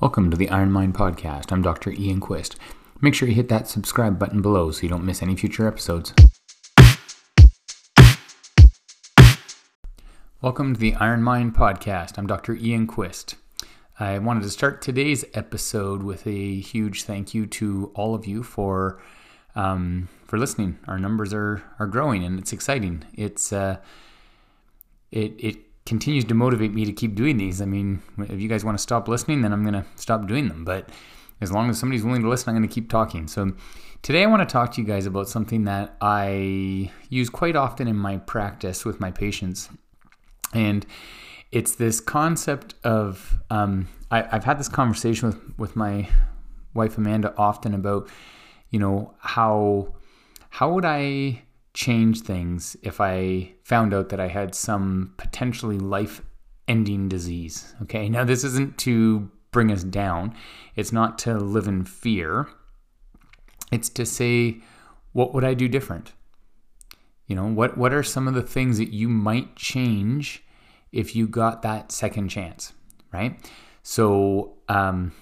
Welcome to the Iron Mind Podcast. I'm Dr. Ian Quist. Make sure you hit that subscribe button below so you don't miss any future episodes. Welcome to the Iron Mind Podcast. I'm Dr. Ian Quist. I wanted to start today's episode with a huge thank you to all of you for um, for listening. Our numbers are are growing and it's exciting. It's uh, it it continues to motivate me to keep doing these. I mean, if you guys want to stop listening, then I'm going to stop doing them. But as long as somebody's willing to listen, I'm going to keep talking. So today I want to talk to you guys about something that I use quite often in my practice with my patients. And it's this concept of um, I, have had this conversation with, with my wife Amanda often about, you know, how how would I change things if I found out that I had some potentially life ending disease. Okay, now this isn't to bring us down, it's not to live in fear, it's to say, what would I do different? You know, what, what are some of the things that you might change if you got that second chance, right? So, um,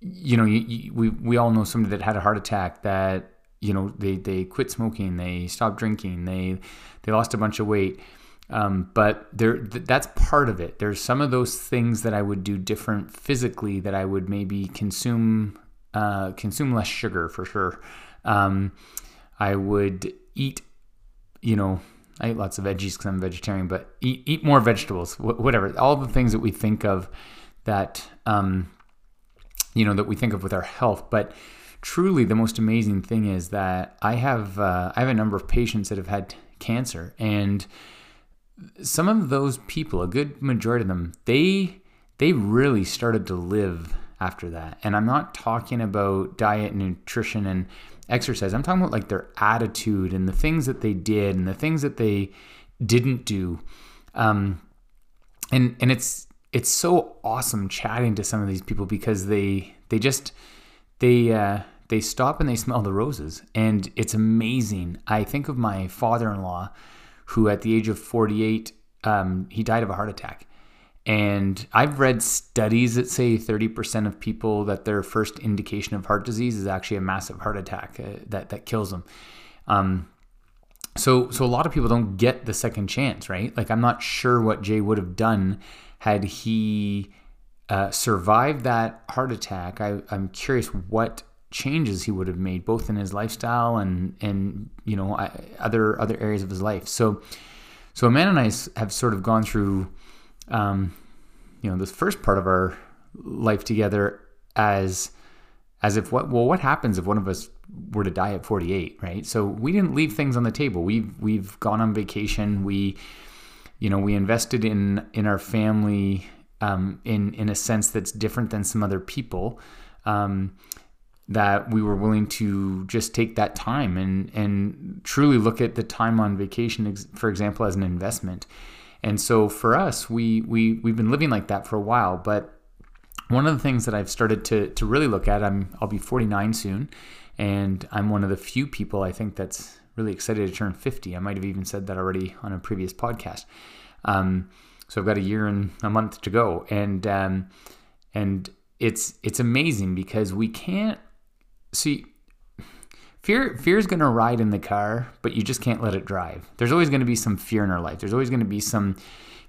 you know, you, you, we, we all know somebody that had a heart attack that you know they they quit smoking they stopped drinking they they lost a bunch of weight. Um, but there th- that's part of it. There's some of those things that i would do different physically that i would maybe consume uh, consume less sugar for sure. Um, i would eat you know i eat lots of veggies because i'm vegetarian but eat, eat more vegetables wh- whatever. All the things that we think of that um, you know that we think of with our health. But truly the most amazing thing is that I have uh, I have a number of patients that have had cancer, and some of those people, a good majority of them, they they really started to live after that. And I'm not talking about diet, nutrition, and exercise. I'm talking about like their attitude and the things that they did and the things that they didn't do. Um, and and it's it's so awesome chatting to some of these people because they they just they uh, they stop and they smell the roses. And it's amazing. I think of my father in law, who at the age of 48, um, he died of a heart attack. And I've read studies that say 30% of people that their first indication of heart disease is actually a massive heart attack uh, that, that kills them. Um, so, so a lot of people don't get the second chance, right? Like, I'm not sure what Jay would have done had he uh, survived that heart attack. I, I'm curious what changes he would have made both in his lifestyle and and you know other other areas of his life. So so Amanda and I have sort of gone through um, you know this first part of our life together as as if what well what happens if one of us were to die at 48 right? So we didn't leave things on the table. We've we've gone on vacation. We you know we invested in in our family um, in in a sense that's different than some other people. Um, that we were willing to just take that time and and truly look at the time on vacation for example as an investment. And so for us we we we've been living like that for a while but one of the things that I've started to to really look at I'm I'll be 49 soon and I'm one of the few people I think that's really excited to turn 50 I might have even said that already on a previous podcast. Um, so I've got a year and a month to go and um, and it's it's amazing because we can't see fear fear is going to ride in the car but you just can't let it drive. There's always going to be some fear in our life. There's always going to be some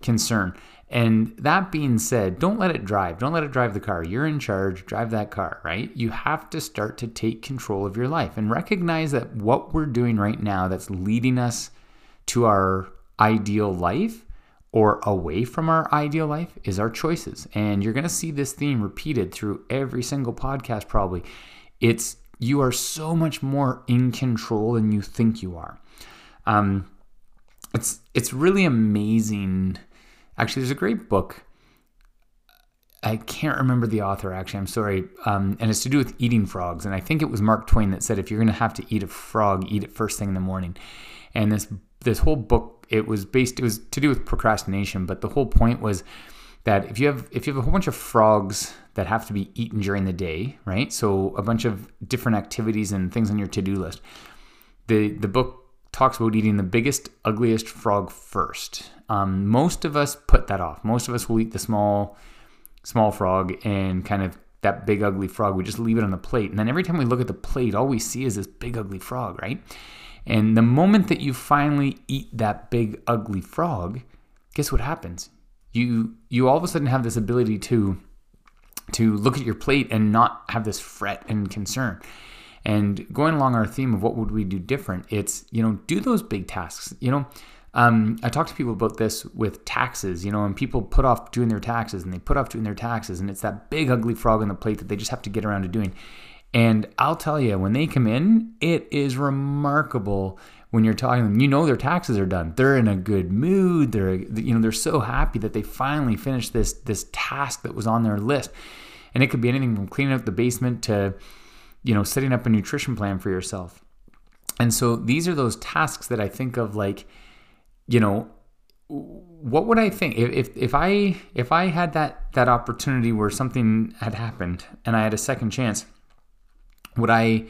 concern. And that being said don't let it drive. Don't let it drive the car. You're in charge. Drive that car right? You have to start to take control of your life and recognize that what we're doing right now that's leading us to our ideal life or away from our ideal life is our choices. And you're going to see this theme repeated through every single podcast probably it's you are so much more in control than you think you are. Um, it's it's really amazing. Actually, there's a great book. I can't remember the author. Actually, I'm sorry. Um, and it's to do with eating frogs. And I think it was Mark Twain that said, if you're going to have to eat a frog, eat it first thing in the morning. And this this whole book, it was based. It was to do with procrastination, but the whole point was that if you have if you have a whole bunch of frogs that have to be eaten during the day, right? So a bunch of different activities and things on your to-do list. The the book talks about eating the biggest, ugliest frog first. Um, most of us put that off. Most of us will eat the small, small frog and kind of that big ugly frog. We just leave it on the plate. And then every time we look at the plate, all we see is this big ugly frog, right? And the moment that you finally eat that big ugly frog, guess what happens? You you all of a sudden have this ability to to look at your plate and not have this fret and concern. And going along our theme of what would we do different, it's you know do those big tasks. You know, um, I talk to people about this with taxes. You know, and people put off doing their taxes and they put off doing their taxes, and it's that big ugly frog on the plate that they just have to get around to doing. And I'll tell you, when they come in, it is remarkable when you're talking to them. You know their taxes are done. They're in a good mood. They're you know they're so happy that they finally finished this this task that was on their list. And it could be anything from cleaning out the basement to you know setting up a nutrition plan for yourself. And so these are those tasks that I think of like you know what would I think if, if I if I had that that opportunity where something had happened and I had a second chance would I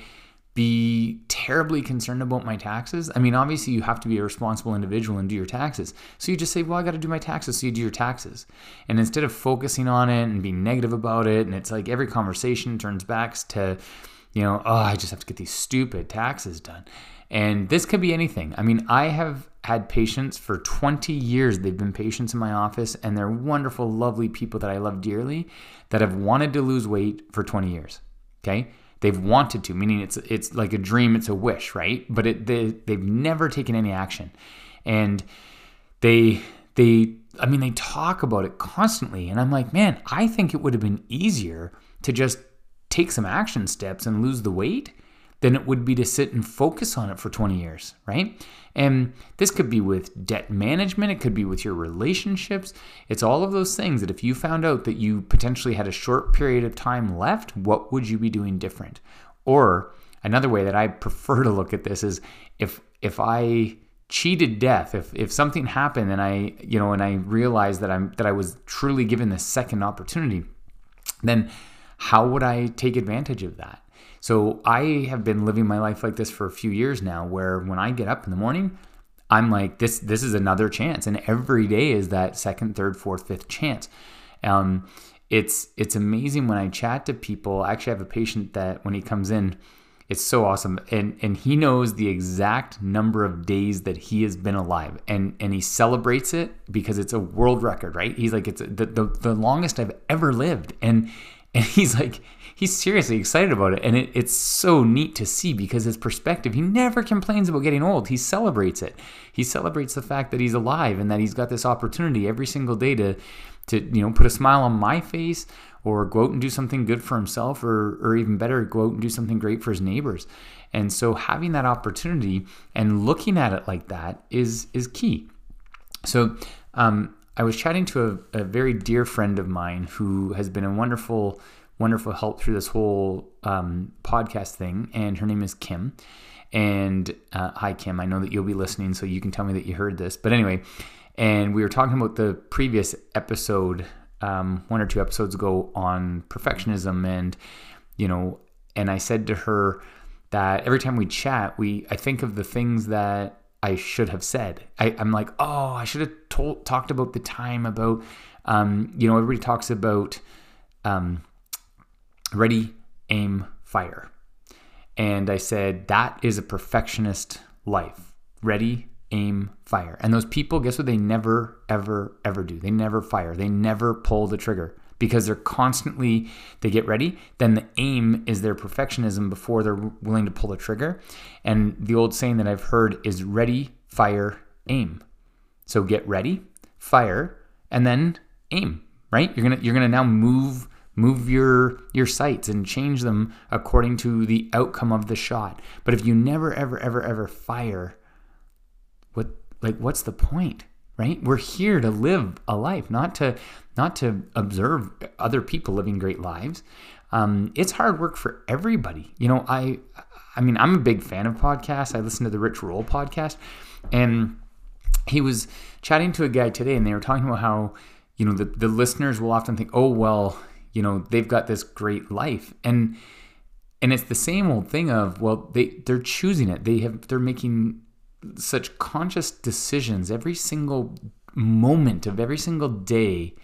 be terribly concerned about my taxes? I mean, obviously, you have to be a responsible individual and do your taxes. So you just say, well, I got to do my taxes. So you do your taxes. And instead of focusing on it and being negative about it, and it's like every conversation turns back to, you know, oh, I just have to get these stupid taxes done. And this could be anything. I mean, I have had patients for 20 years. They've been patients in my office, and they're wonderful, lovely people that I love dearly that have wanted to lose weight for 20 years. Okay they've wanted to, meaning it's it's like a dream, it's a wish, right? But it, they they've never taken any action, and they they I mean they talk about it constantly, and I'm like, man, I think it would have been easier to just take some action steps and lose the weight than it would be to sit and focus on it for 20 years, right? And this could be with debt management, it could be with your relationships. It's all of those things that if you found out that you potentially had a short period of time left, what would you be doing different? Or another way that I prefer to look at this is if if I cheated death, if if something happened and I, you know, and I realized that I'm that I was truly given this second opportunity, then how would I take advantage of that? So I have been living my life like this for a few years now where when I get up in the morning, I'm like this this is another chance. And every day is that second, third, fourth, fifth chance. Um, it's it's amazing when I chat to people. I actually have a patient that when he comes in, it's so awesome. And and he knows the exact number of days that he has been alive. And and he celebrates it because it's a world record right? He's like it's the, the, the longest i've ever lived. And and he's like he's seriously excited about it. And it, it's so neat to see because his perspective he never complains about getting old. He celebrates it. He celebrates the fact that he's alive and that he's got this opportunity every single day to to you know put a smile on my face or go out and do something good for himself or or even better go out and do something great for his neighbors. And so having that opportunity and looking at it like that is is key. So um, I was chatting to a, a, very dear friend of mine who has been a wonderful, wonderful help through this whole um, podcast thing, and her name is Kim. And uh, hi, Kim. I know that you'll be listening, so you can tell me that you heard this. But anyway, and we were talking about the previous episode, um, one or two episodes ago, on perfectionism, and you know, and I said to her that every time we chat, we I think of the things that I should have said. I, am like, oh, I should have told, talked about the time about, um, you know, everybody talks about um, ready, aim, fire. And I said, that is a perfectionist life. Ready, aim, fire. And those people, guess what they never, ever, ever do? They never fire. They never pull the trigger because they're constantly they get ready then the aim is their perfectionism before they're willing to pull the trigger and the old saying that i've heard is ready fire aim so get ready fire and then aim right you're gonna you're gonna now move move your your sights and change them according to the outcome of the shot but if you never ever ever ever fire what like what's the point right we're here to live a life not to not to observe other people living great lives. Um, it's hard work for everybody. You know, I, I mean, I'm a big fan of podcasts. I listen to the Rich Roll podcast, and he was chatting to a guy today, and they were talking about how, you know, the, the listeners will often think, oh, well, you know, they've got this great life, and and it's the same old thing of, well, they they're choosing it. They have they're making such conscious decisions every single moment of every single day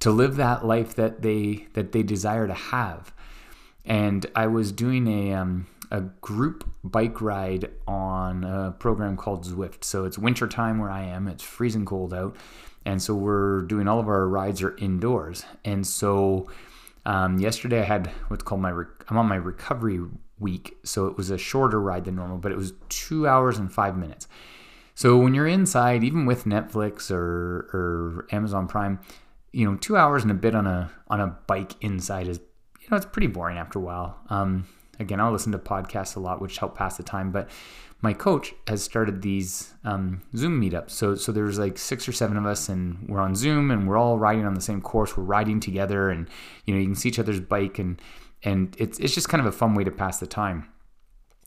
to live that life that they that they desire to have. And I was doing a um, a group bike ride on a program called Zwift. So it's winter time where I am. It's freezing cold out, and so we're doing all of our rides are indoors. And so um, yesterday I had what's called my rec- I'm on my recovery week, so it was a shorter ride than normal, but it was two hours and five minutes. So when you're inside, even with Netflix or or Amazon Prime, you know, two hours and a bit on a on a bike inside is you know it's pretty boring after a while. Um, again, I'll listen to podcasts a lot, which help pass the time. But my coach has started these um, Zoom meetups. So so there's like six or seven of us, and we're on Zoom, and we're all riding on the same course. We're riding together, and you know you can see each other's bike, and and it's it's just kind of a fun way to pass the time.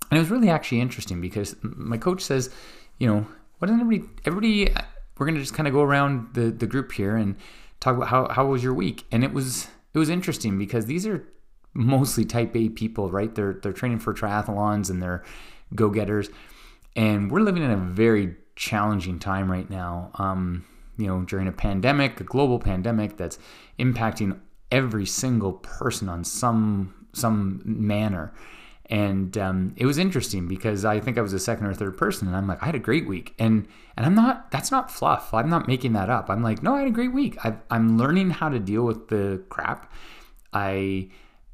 And it was really actually interesting because my coach says, you know, why doesn't everybody everybody we're gonna just kind of go around the the group here and talk about how how was your week and it was it was interesting because these are mostly type A people right they're they're training for triathlons and they're go-getters and we're living in a very challenging time right now um, you know during a pandemic a global pandemic that's impacting every single person on some some manner and um, it was interesting because I think I was the second or third person, and I'm like, I had a great week, and and I'm not. That's not fluff. I'm not making that up. I'm like, no, I had a great week. i I'm learning how to deal with the crap. I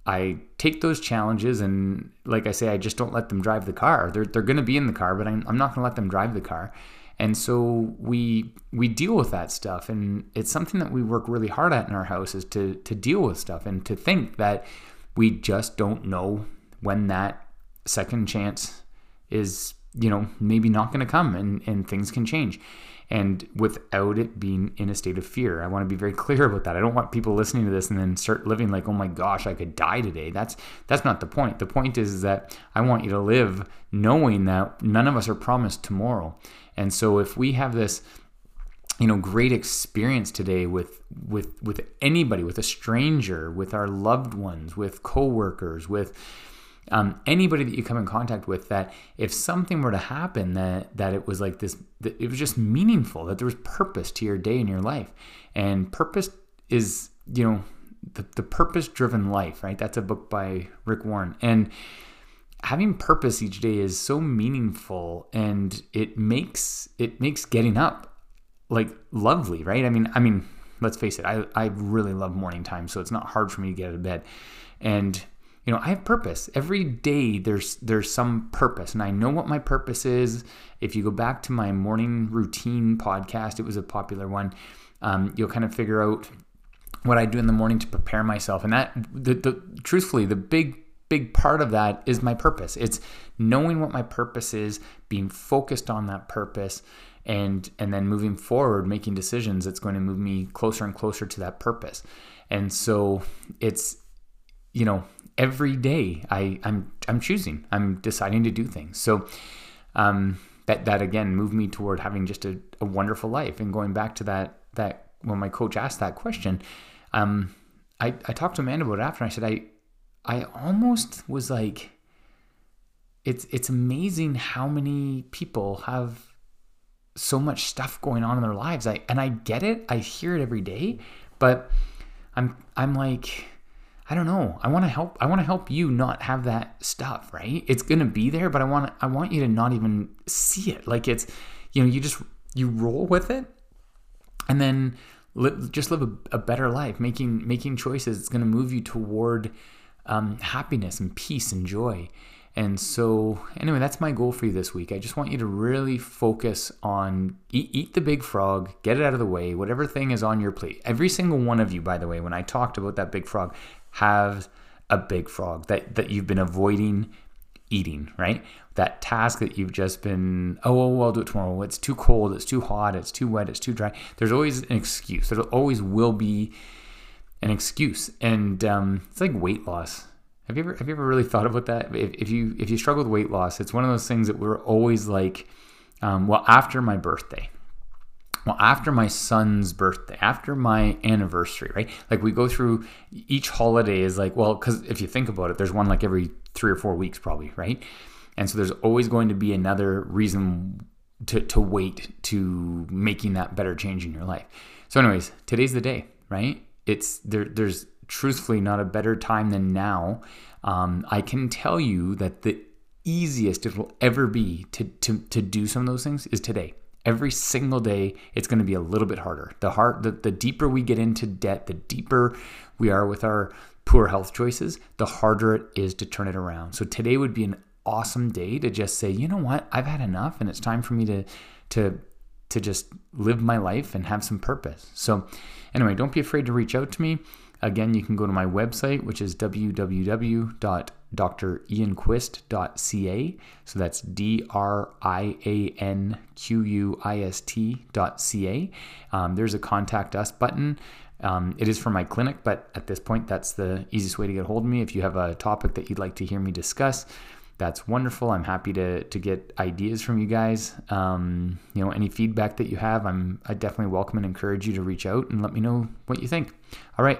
I take those challenges, and like I say, I just don't let them drive the car. They're they're going to be in the car, but I'm, I'm not going to let them drive the car. And so we we deal with that stuff, and it's something that we work really hard at in our house is to to deal with stuff and to think that we just don't know when that second chance is, you know, maybe not going to come and, and things can change. And without it being in a state of fear, I want to be very clear about that. I don't want people listening to this and then start living like, oh my gosh, I could die today. That's that's not the point. The point is, that I want you to live knowing that none of us are promised tomorrow. And so if we have this you know great experience today with with with anybody with a stranger with our loved ones with coworkers with um, anybody that you come in contact with that if something were to happen that that it was like this it was just meaningful that there was purpose to your day and your life. And purpose is you know the, the purpose driven life right? That's a book by rick warren. And having purpose each day is so meaningful and it makes it makes getting up like lovely right? I mean i mean let's face it i, I really love morning time so it's not hard for me to get out of bed. And you know i have purpose. Every day there's there's some purpose and i know what my purpose is. If you go back to my morning routine podcast it was a popular one um, you'll kind of figure out what i do in the morning to prepare myself and that the, the truthfully the big big part of that is my purpose. It's knowing what my purpose is being focused on that purpose and and then moving forward making decisions that's going to move me closer and closer to that purpose. And so it's you know every day I, I'm I'm choosing. I'm deciding to do things. So um, that that again moved me toward having just a, a, wonderful life. And going back to that that when my coach asked that question, um, I, I talked to Amanda about it after. And I said I I almost was like, it's it's amazing how many people have so much stuff going on in their lives. I and I get it. I hear it every day, but I'm I'm like I don't know. I want to help. I want to help you not have that stuff, right? It's gonna be there, but I want I want you to not even see it. Like it's, you know, you just you roll with it, and then li- just live a, a, better life, making making choices. It's gonna move you toward um, happiness and peace and joy. And so, anyway, that's my goal for you this week. I just want you to really focus on eat, eat, the big frog, get it out of the way, whatever thing is on your plate. Every single one of you, by the way, when I talked about that big frog, have a big frog that, that you've been avoiding eating, right? That task that you've just been, oh, well, I'll do it tomorrow. It's too cold, it's too hot, it's too wet, it's too dry. There's always an excuse. There always will be an excuse. And um, it's like weight loss. Have you ever have you ever really thought about that? If, if you if you struggle with weight loss, it's one of those things that we're always like, um, well, after my birthday, well, after my son's birthday, after my anniversary, right? Like we go through each holiday is like, well, because if you think about it, there's one like every three or four weeks, probably, right? And so there's always going to be another reason to, to wait to making that better change in your life. So, anyways, today's the day, right? it's there. There's truthfully not a better time than now. Um, I can tell you that the easiest it will ever be to, to, to do some of those things is today. Every single day, it's going to be a little bit harder. The heart, the, the deeper we get into debt, the deeper we are with our poor health choices, the harder it is to turn it around. So today would be an awesome day to just say, you know what, I've had enough, and it's time for me to to to just live my life and have some purpose. So, anyway, don't be afraid to reach out to me. Again, you can go to my website, which is www.drianquist.ca. So that's D R I A N Q U I S T.ca. Um, there's a contact us button. Um, it is for my clinic, but at this point, that's the easiest way to get hold of me. If you have a topic that you'd like to hear me discuss, that's wonderful. I'm happy to to get ideas from you guys. Um, you know, any feedback that you have, I'm I definitely welcome and encourage you to reach out and let me know what you think. All right,